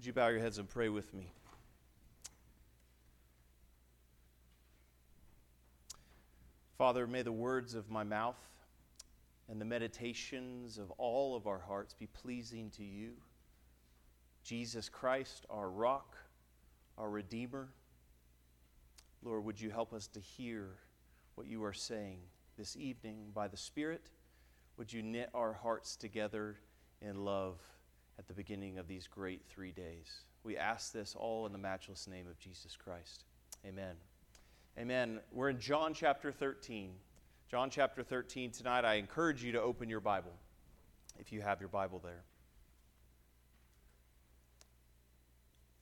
Would you bow your heads and pray with me? Father, may the words of my mouth and the meditations of all of our hearts be pleasing to you. Jesus Christ, our rock, our Redeemer. Lord, would you help us to hear what you are saying this evening by the Spirit? Would you knit our hearts together in love at the beginning of these great three days? We ask this all in the matchless name of Jesus Christ. Amen. Amen. We're in John chapter 13. John chapter 13 tonight. I encourage you to open your Bible if you have your Bible there.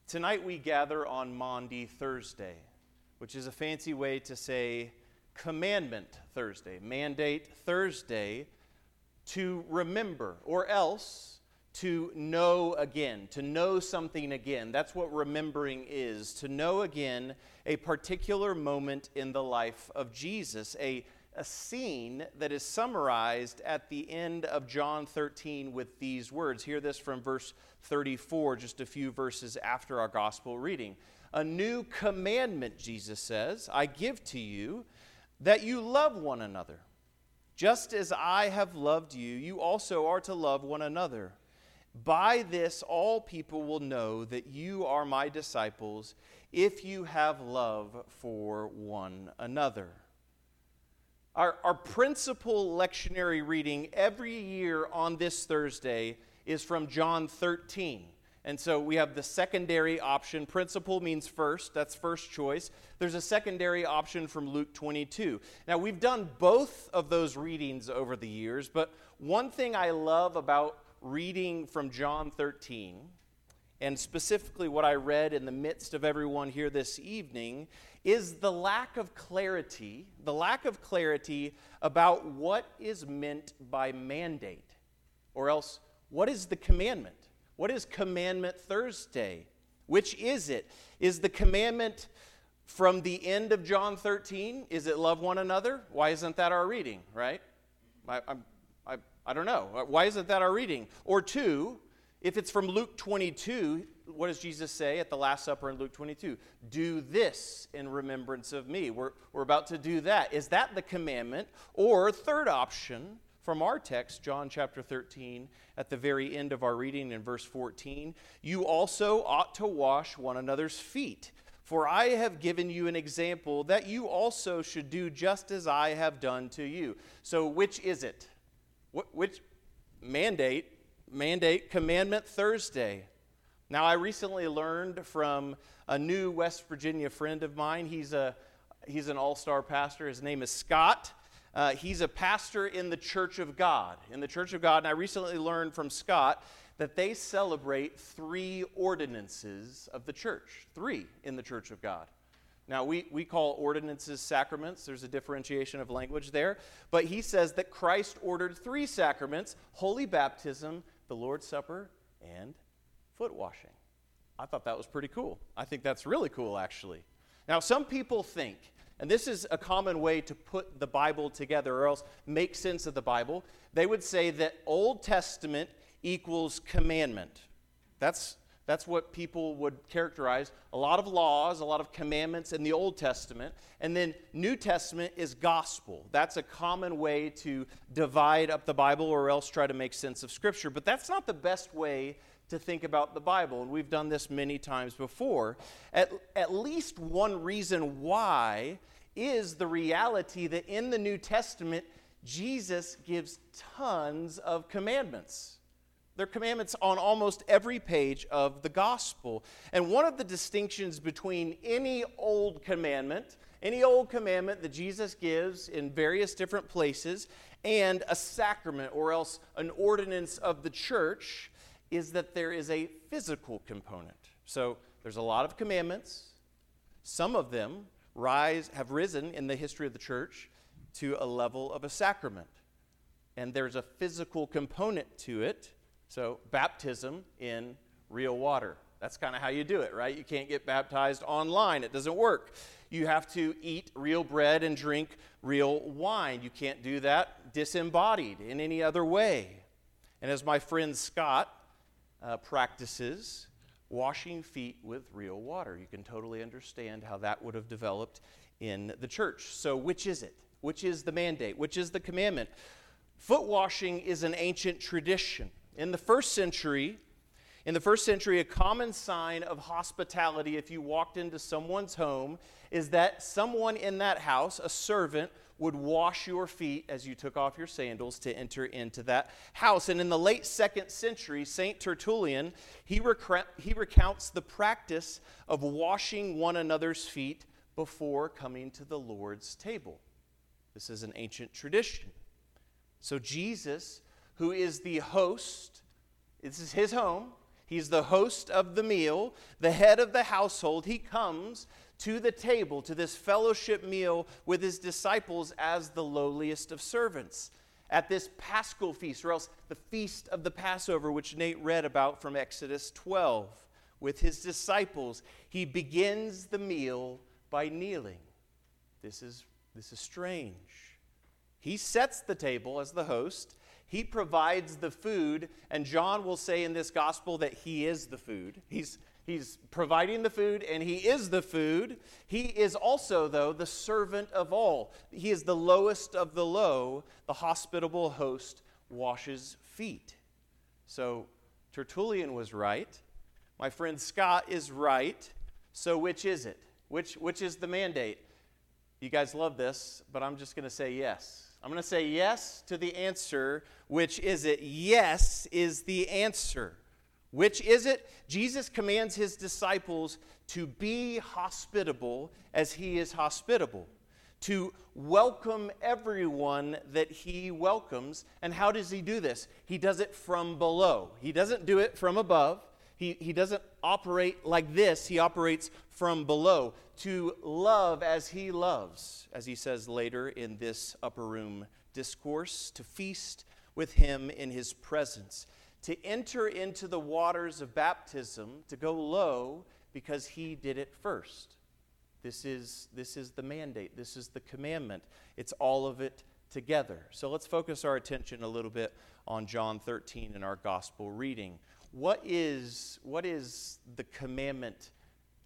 Tonight we gather on Maundy Thursday, which is a fancy way to say Commandment Thursday, Mandate Thursday, to remember, or else to know again, to know something again. That's what remembering is, to know again a particular moment in the life of Jesus, a, a scene that is summarized at the end of John 13 with these words. Hear this from verse 34, just a few verses after our gospel reading. A new commandment, Jesus says, I give to you that you love one another. Just as I have loved you, you also are to love one another. By this, all people will know that you are my disciples if you have love for one another. Our, our principal lectionary reading every year on this Thursday is from John 13. And so we have the secondary option. Principal means first, that's first choice. There's a secondary option from Luke 22. Now, we've done both of those readings over the years, but one thing I love about reading from John 13, and specifically what I read in the midst of everyone here this evening, is the lack of clarity, the lack of clarity about what is meant by mandate, or else what is the commandment? What is Commandment Thursday? Which is it? Is the commandment from the end of John 13? Is it love one another? Why isn't that our reading, right? I, I don't know. Uh, why isn't that our reading? Or two, if it's from Luke 22, what does Jesus say at the Last Supper in Luke 22? Do this in remembrance of me. We're, we're about to do that. Is that the commandment? Or, third option from our text, John chapter 13, at the very end of our reading in verse 14, you also ought to wash one another's feet. For I have given you an example that you also should do just as I have done to you. So, which is it? Which mandate? Mandate Commandment Thursday. Now, I recently learned from a new West Virginia friend of mine. He's, a, he's an all star pastor. His name is Scott. Uh, he's a pastor in the Church of God. In the Church of God, and I recently learned from Scott that they celebrate three ordinances of the church, three in the Church of God. Now, we, we call ordinances sacraments. There's a differentiation of language there. But he says that Christ ordered three sacraments holy baptism, the Lord's Supper, and foot washing. I thought that was pretty cool. I think that's really cool, actually. Now, some people think, and this is a common way to put the Bible together or else make sense of the Bible, they would say that Old Testament equals commandment. That's that's what people would characterize a lot of laws, a lot of commandments in the Old Testament. And then New Testament is gospel. That's a common way to divide up the Bible or else try to make sense of Scripture. But that's not the best way to think about the Bible. And we've done this many times before. At, at least one reason why is the reality that in the New Testament, Jesus gives tons of commandments. They're commandments on almost every page of the gospel. And one of the distinctions between any old commandment, any old commandment that Jesus gives in various different places, and a sacrament or else an ordinance of the church is that there is a physical component. So there's a lot of commandments. Some of them rise, have risen in the history of the church to a level of a sacrament. And there's a physical component to it so, baptism in real water. That's kind of how you do it, right? You can't get baptized online, it doesn't work. You have to eat real bread and drink real wine. You can't do that disembodied in any other way. And as my friend Scott uh, practices, washing feet with real water. You can totally understand how that would have developed in the church. So, which is it? Which is the mandate? Which is the commandment? Foot washing is an ancient tradition. In the first century, in the first century, a common sign of hospitality if you walked into someone's home is that someone in that house, a servant, would wash your feet as you took off your sandals to enter into that house. And in the late second century, St. Tertullian, he, he recounts the practice of washing one another's feet before coming to the Lord's table. This is an ancient tradition. So, Jesus, who is the host, this is his home, he's the host of the meal, the head of the household, he comes to the table, to this fellowship meal with his disciples as the lowliest of servants. At this paschal feast, or else the feast of the Passover, which Nate read about from Exodus 12, with his disciples, he begins the meal by kneeling. This is, this is strange. He sets the table as the host, he provides the food, and John will say in this gospel that he is the food. He's, he's providing the food, and he is the food. He is also, though, the servant of all. He is the lowest of the low. The hospitable host washes feet. So Tertullian was right. My friend Scott is right. So which is it? Which, which is the mandate? You guys love this, but I'm just going to say yes. I'm going to say yes to the answer. Which is it? Yes is the answer. Which is it? Jesus commands his disciples to be hospitable as he is hospitable, to welcome everyone that he welcomes. And how does he do this? He does it from below, he doesn't do it from above. He, he doesn't operate like this, he operates from below to love as he loves, as he says later in this upper room discourse, to feast with him in his presence, to enter into the waters of baptism, to go low because he did it first. This is, this is the mandate, this is the commandment. It's all of it together. So let's focus our attention a little bit on John 13 in our gospel reading what is, what is the commandment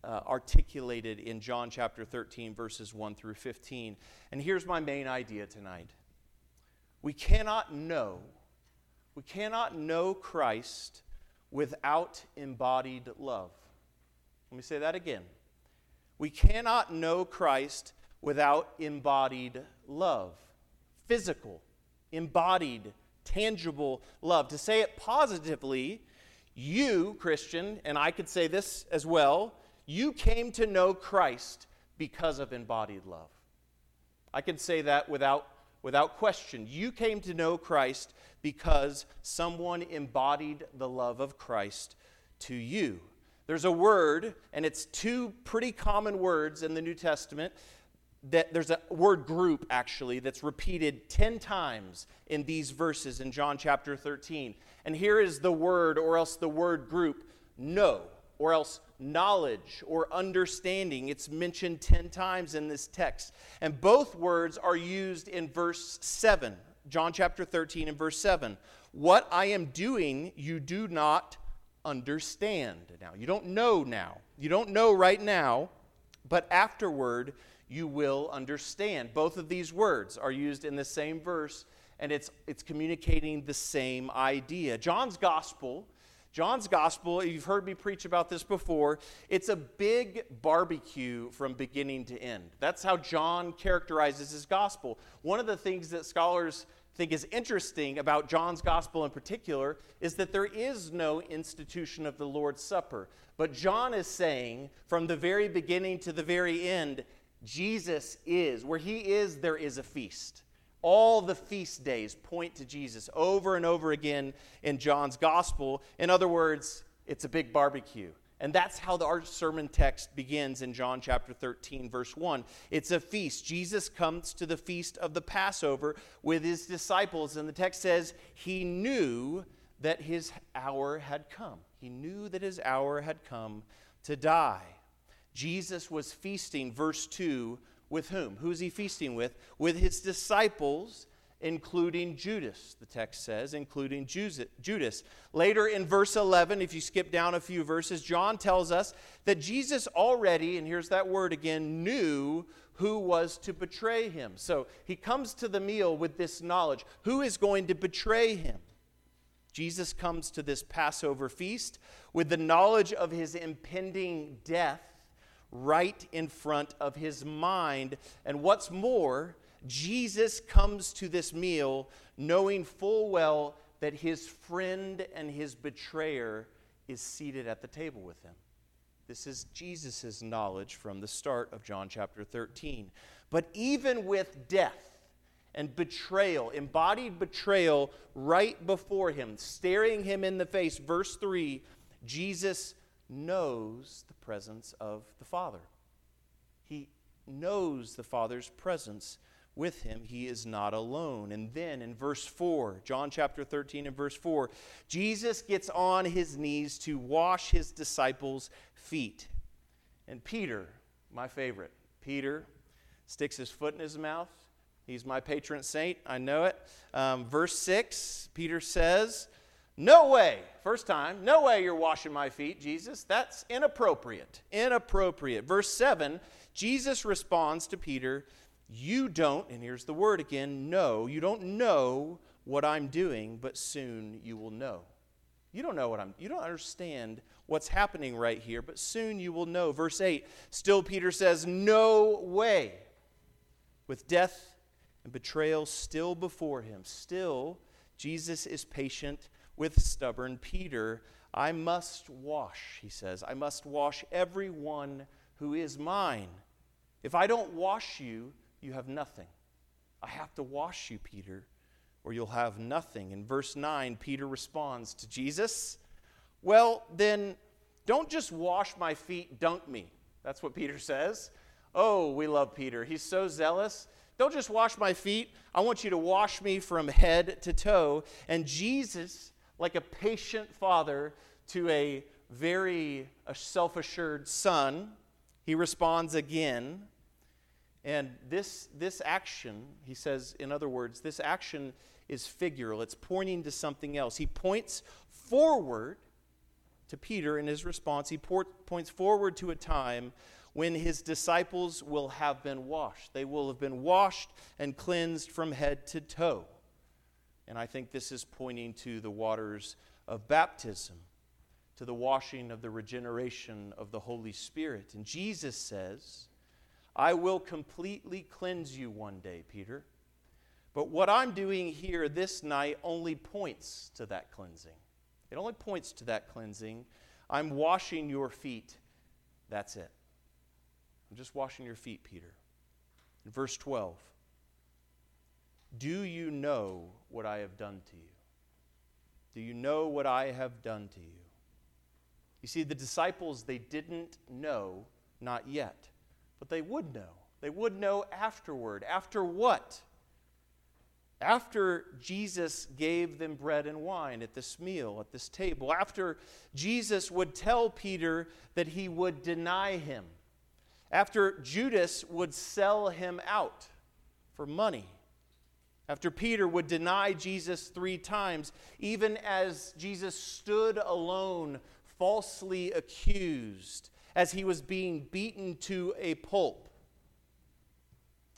uh, articulated in John chapter 13, verses 1 through 15? And here's my main idea tonight we cannot know, we cannot know Christ without embodied love. Let me say that again. We cannot know Christ without embodied love, physical, embodied, tangible love. To say it positively, you, Christian, and I could say this as well, you came to know Christ because of embodied love. I can say that without, without question. You came to know Christ because someone embodied the love of Christ to you. There's a word, and it's two pretty common words in the New Testament. That there's a word group actually that's repeated 10 times in these verses in John chapter 13. And here is the word, or else the word group, know, or else knowledge or understanding. It's mentioned 10 times in this text. And both words are used in verse 7, John chapter 13 and verse 7. What I am doing, you do not understand now. You don't know now. You don't know right now, but afterward you will understand. Both of these words are used in the same verse and it's, it's communicating the same idea. John's gospel, John's gospel, you've heard me preach about this before, it's a big barbecue from beginning to end. That's how John characterizes his gospel. One of the things that scholars think is interesting about John's gospel in particular is that there is no institution of the Lord's Supper. But John is saying from the very beginning to the very end, Jesus is. Where he is, there is a feast. All the feast days point to Jesus over and over again in John's gospel. In other words, it's a big barbecue. And that's how the, our sermon text begins in John chapter 13, verse 1. It's a feast. Jesus comes to the feast of the Passover with his disciples, and the text says he knew that his hour had come. He knew that his hour had come to die. Jesus was feasting, verse 2, with whom? Who is he feasting with? With his disciples including Judas, the text says, including Judas. Later in verse 11, if you skip down a few verses, John tells us that Jesus already, and here's that word again, knew who was to betray him. So he comes to the meal with this knowledge who is going to betray him? Jesus comes to this Passover feast with the knowledge of his impending death right in front of his mind. And what's more, Jesus comes to this meal knowing full well that his friend and his betrayer is seated at the table with him. This is Jesus' knowledge from the start of John chapter 13. But even with death and betrayal, embodied betrayal right before him, staring him in the face, verse 3, Jesus knows the presence of the Father. He knows the Father's presence with him. He is not alone. And then in verse 4, John chapter 13 and verse 4, Jesus gets on his knees to wash his disciples' feet. And Peter, my favorite, Peter sticks his foot in his mouth. He's my patron saint. I know it. Um, verse 6, Peter says, No way, first time, no way you're washing my feet, Jesus. That's inappropriate. Inappropriate. Verse 7, Jesus responds to Peter, You don't, and here's the word again, know. You don't know what I'm doing, but soon you will know. You don't know what I'm, you don't understand what's happening right here, but soon you will know. Verse 8, still Peter says, No way. With death and betrayal still before him, still Jesus is patient with stubborn Peter. I must wash, he says. I must wash everyone who is mine. If I don't wash you, you have nothing. I have to wash you, Peter, or you'll have nothing. In verse 9, Peter responds to Jesus, Well, then don't just wash my feet, dunk me. That's what Peter says. Oh, we love Peter. He's so zealous. Don't just wash my feet. I want you to wash me from head to toe. And Jesus, like a patient father to a very self assured son, he responds again. And this, this action, he says, in other words, this action is figural. It's pointing to something else. He points forward to Peter in his response. He points forward to a time when his disciples will have been washed. They will have been washed and cleansed from head to toe. And I think this is pointing to the waters of baptism to the washing of the regeneration of the Holy Spirit. And Jesus says, I will completely cleanse you one day, Peter. But what I'm doing here this night only points to that cleansing. It only points to that cleansing. I'm washing your feet. That's it. I'm just washing your feet, Peter. In verse 12, do you know what I have done to you? Do you know what I have done to you? You see, the disciples, they didn't know, not yet, but they would know. They would know afterward. After what? After Jesus gave them bread and wine at this meal, at this table, after Jesus would tell Peter that he would deny him, after Judas would sell him out for money, after Peter would deny Jesus three times, even as Jesus stood alone falsely accused as he was being beaten to a pulp.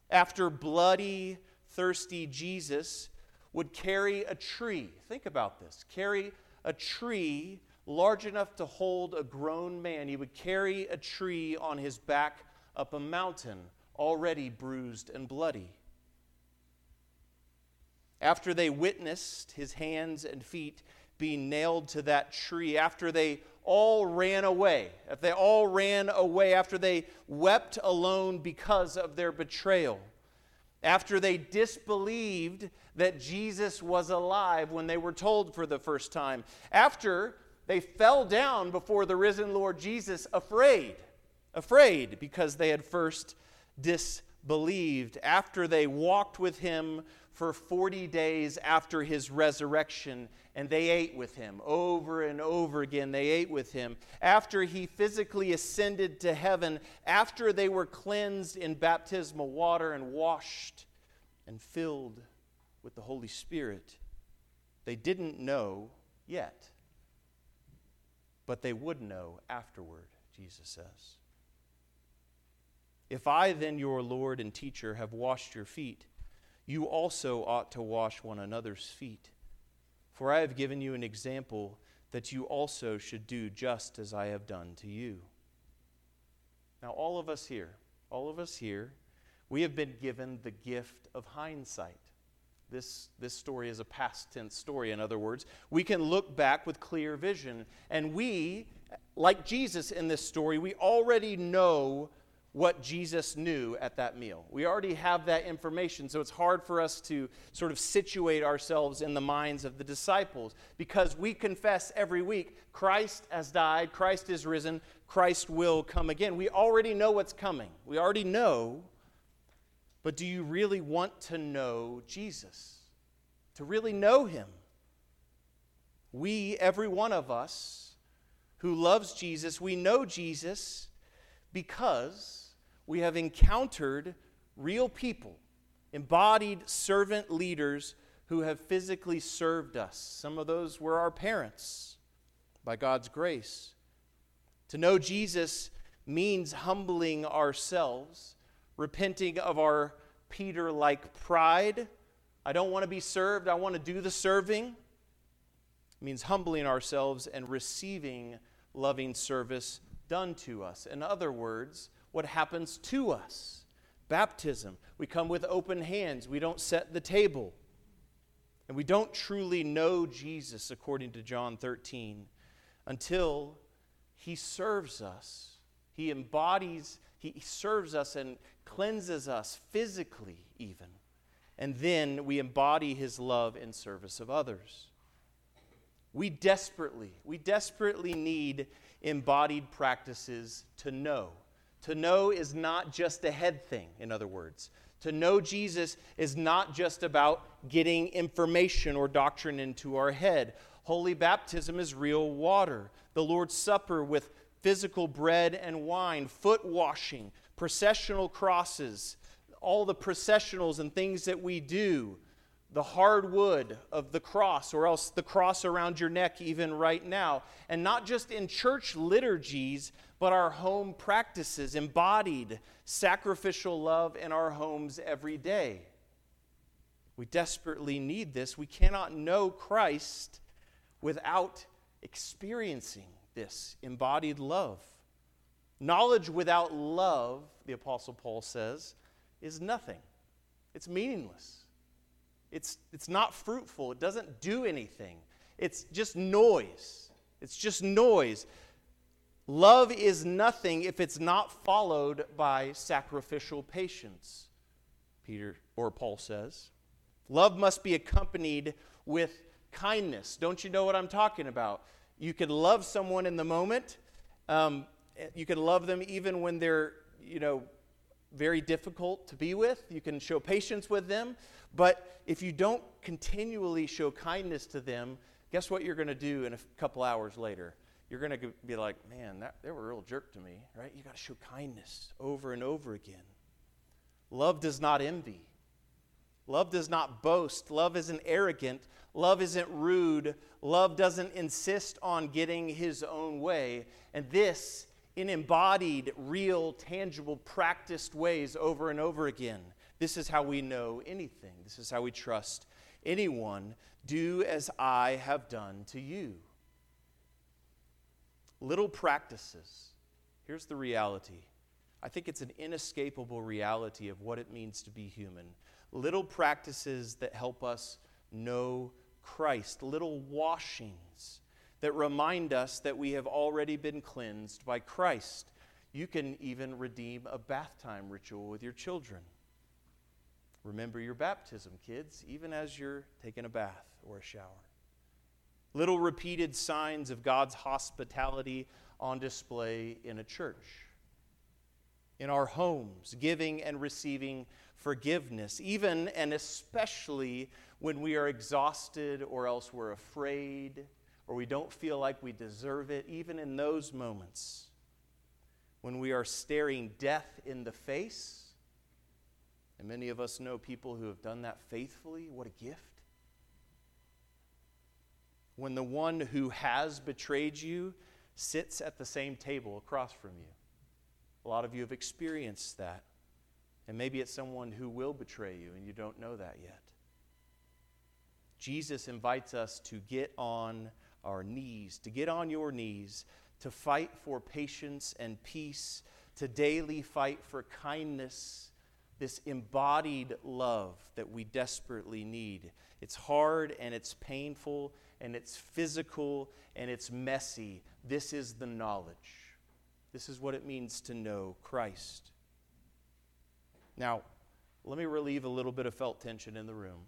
After bloody, thirsty Jesus would carry a tree. Think about this carry a tree large enough to hold a grown man. He would carry a tree on his back up a mountain, already bruised and bloody. After they witnessed his hands and feet being nailed to that tree, after they all ran away, if they all ran away, after they wept alone because of their betrayal, after they disbelieved that Jesus was alive when they were told for the first time, after they fell down before the risen Lord Jesus afraid, afraid because they had first disbelieved, after they walked with him for 40 days after his resurrection, and they ate with him over and over again. They ate with him. After he physically ascended to heaven, after they were cleansed in baptismal water and washed and filled with the Holy Spirit, they didn't know yet, but they would know afterward, Jesus says. If I, then, your Lord and teacher, have washed your feet, you also ought to wash one another's feet. For I have given you an example that you also should do just as I have done to you. Now, all of us here, all of us here, we have been given the gift of hindsight. This, this story is a past tense story, in other words. We can look back with clear vision. And we, like Jesus in this story, we already know what Jesus knew at that meal. We already have that information, so it's hard for us to sort of situate ourselves in the minds of the disciples because we confess every week Christ has died, Christ is risen, Christ will come again. We already know what's coming. We already know, but do you really want to know Jesus? To really know him? We, every one of us who loves Jesus, we know Jesus because we have encountered real people, embodied servant leaders who have physically served us. Some of those were our parents by God's grace. To know Jesus means humbling ourselves, repenting of our Peter like pride. I don't want to be served, I want to do the serving. It means humbling ourselves and receiving loving service done to us. In other words, what happens to us. Baptism, we come with open hands, we don't set the table. And we don't truly know Jesus, according to John 13, until he serves us. He embodies, he serves us and cleanses us physically, even. And then we embody his love in service of others. We desperately, we desperately need embodied practices to know to know is not just a head thing, in other words. To know Jesus is not just about getting information or doctrine into our head. Holy baptism is real water. The Lord's Supper with physical bread and wine, foot washing, processional crosses, all the processionals and things that we do, the hard wood of the cross, or else the cross around your neck, even right now. And not just in church liturgies, but our home practices, embodied sacrificial love in our homes every day. We desperately need this. We cannot know Christ without experiencing this embodied love. Knowledge without love, the Apostle Paul says, is nothing. It's meaningless. It's, it's not fruitful. It doesn't do anything. It's just noise. It's just noise. Love is nothing if it's not followed by sacrificial patience, Peter or Paul says. Love must be accompanied with kindness. Don't you know what I'm talking about? You can love someone in the moment. Um, you can love them even when they're, you know, very difficult to be with. You can show patience with them. But if you don't continually show kindness to them, guess what you're going to do in a couple hours later? you're going to be like, man, that, they were a real jerk to me, right? You got to show kindness over and over again. Love does not envy. Love does not boast. Love isn't arrogant. Love isn't rude. Love doesn't insist on getting his own way. And this, in embodied, real, tangible, practiced ways over and over again, this is how we know anything. This is how we trust anyone. Do as I have done to you little practices. Here's the reality. I think it's an inescapable reality of what it means to be human. Little practices that help us know Christ, little washings that remind us that we have already been cleansed by Christ. You can even redeem a bath time ritual with your children. Remember your baptism, kids, even as you're taking a bath or a shower little repeated signs of God's hospitality on display in a church. In our homes, giving and receiving forgiveness, even and especially when we are exhausted or else we're afraid or we don't feel like we deserve it, even in those moments when we are staring death in the face, And many of us know people who have done that faithfully. What a gift. When the one who has betrayed you sits at the same table across from you. A lot of you have experienced that. And maybe it's someone who will betray you and you don't know that yet. Jesus invites us to get on our knees, to get on your knees, to fight for patience and peace, to daily fight for kindness, this embodied love that we desperately need. It's hard and it's painful and it's physical and it's messy. This is the knowledge. This is what it means to know Christ. Now, let me relieve a little bit of felt tension in the room.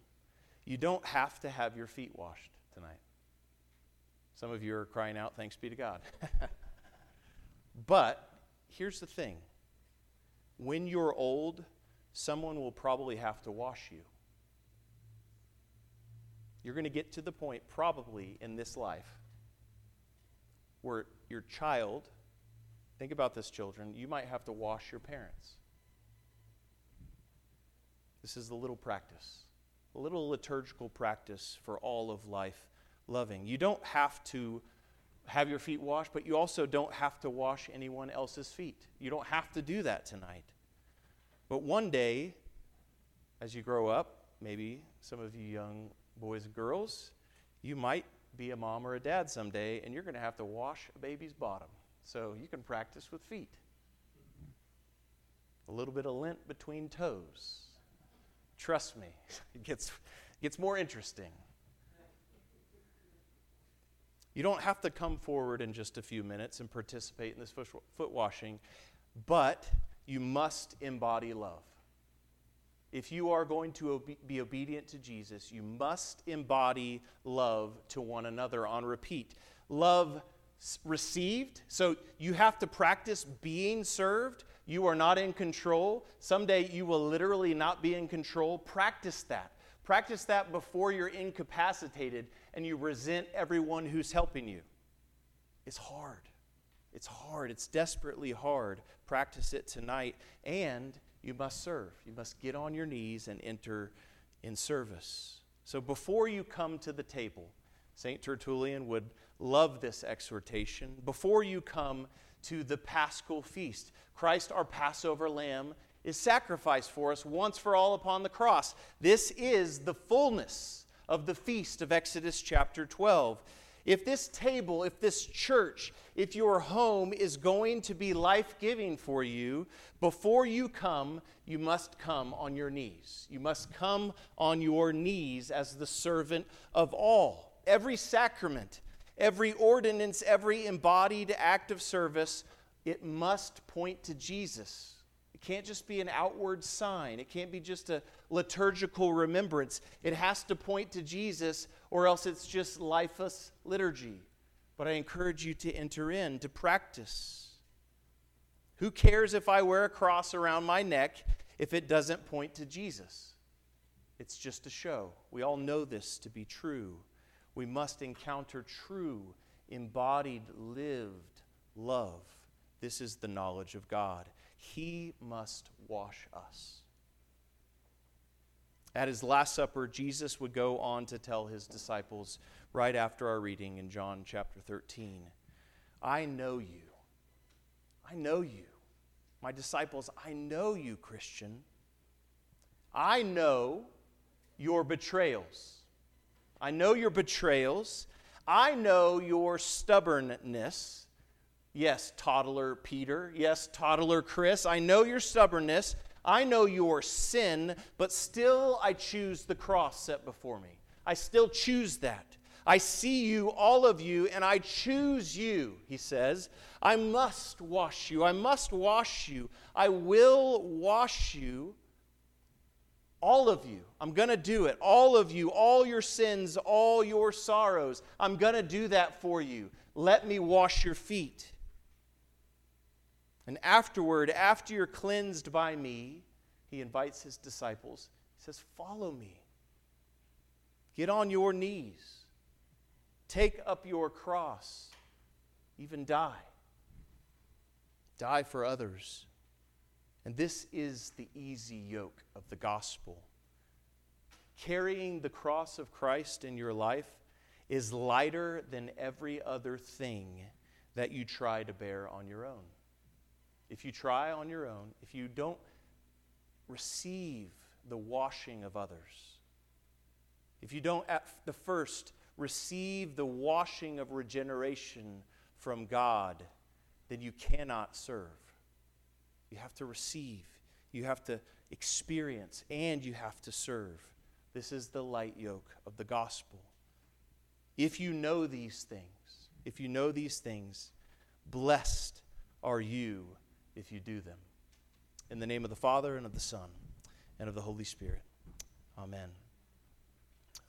You don't have to have your feet washed tonight. Some of you are crying out, thanks be to God. but here's the thing when you're old, someone will probably have to wash you. You're going to get to the point, probably in this life, where your child, think about this, children, you might have to wash your parents. This is the little practice, a little liturgical practice for all of life loving. You don't have to have your feet washed, but you also don't have to wash anyone else's feet. You don't have to do that tonight. But one day, as you grow up, maybe some of you young boys and girls, you might be a mom or a dad someday, and you're going to have to wash a baby's bottom. So you can practice with feet. A little bit of lint between toes. Trust me, it gets, gets more interesting. You don't have to come forward in just a few minutes and participate in this foot washing, but you must embody love. If you are going to be obedient to Jesus, you must embody love to one another on repeat. Love received, so you have to practice being served you are not in control. Someday you will literally not be in control. Practice that. Practice that before you're incapacitated and you resent everyone who's helping you. It's hard. It's hard. It's desperately hard. Practice it tonight. And you must serve. You must get on your knees and enter in service. So before you come to the table, St. Tertullian would love this exhortation. Before you come to the paschal feast, Christ, our Passover lamb, is sacrificed for us once for all upon the cross. This is the fullness of the feast of Exodus chapter 12. If this table, if this church, if your home is going to be life giving for you, before you come, you must come on your knees. You must come on your knees as the servant of all. Every sacrament, every ordinance, every embodied act of service it must point to Jesus. It can't just be an outward sign, it can't be just a liturgical remembrance. It has to point to Jesus, or else it's just lifeless liturgy. But I encourage you to enter in, to practice. Who cares if I wear a cross around my neck if it doesn't point to Jesus? It's just a show. We all know this to be true. We must encounter true, embodied, lived love. This is the knowledge of God. He must wash us. At his Last Supper, Jesus would go on to tell his disciples right after our reading in John chapter 13 I know you. I know you. My disciples, I know you, Christian. I know your betrayals. I know your betrayals. I know your stubbornness. Yes, toddler Peter. Yes, toddler Chris. I know your stubbornness. I know your sin, but still I choose the cross set before me. I still choose that. I see you, all of you, and I choose you, he says. I must wash you. I must wash you. I will wash you. All of you. I'm going to do it. All of you, all your sins, all your sorrows. I'm going to do that for you. Let me wash your feet. And afterward, after you're cleansed by me, he invites his disciples. He says, Follow me. Get on your knees. Take up your cross. Even die. Die for others. And this is the easy yoke of the gospel. Carrying the cross of Christ in your life is lighter than every other thing that you try to bear on your own. If you try on your own, if you don't receive the washing of others, if you don't at the first receive the washing of regeneration from God, then you cannot serve. You have to receive, you have to experience, and you have to serve. This is the light yoke of the gospel. If you know these things, if you know these things, blessed are you if you do them. In the name of the Father, and of the Son, and of the Holy Spirit. Amen.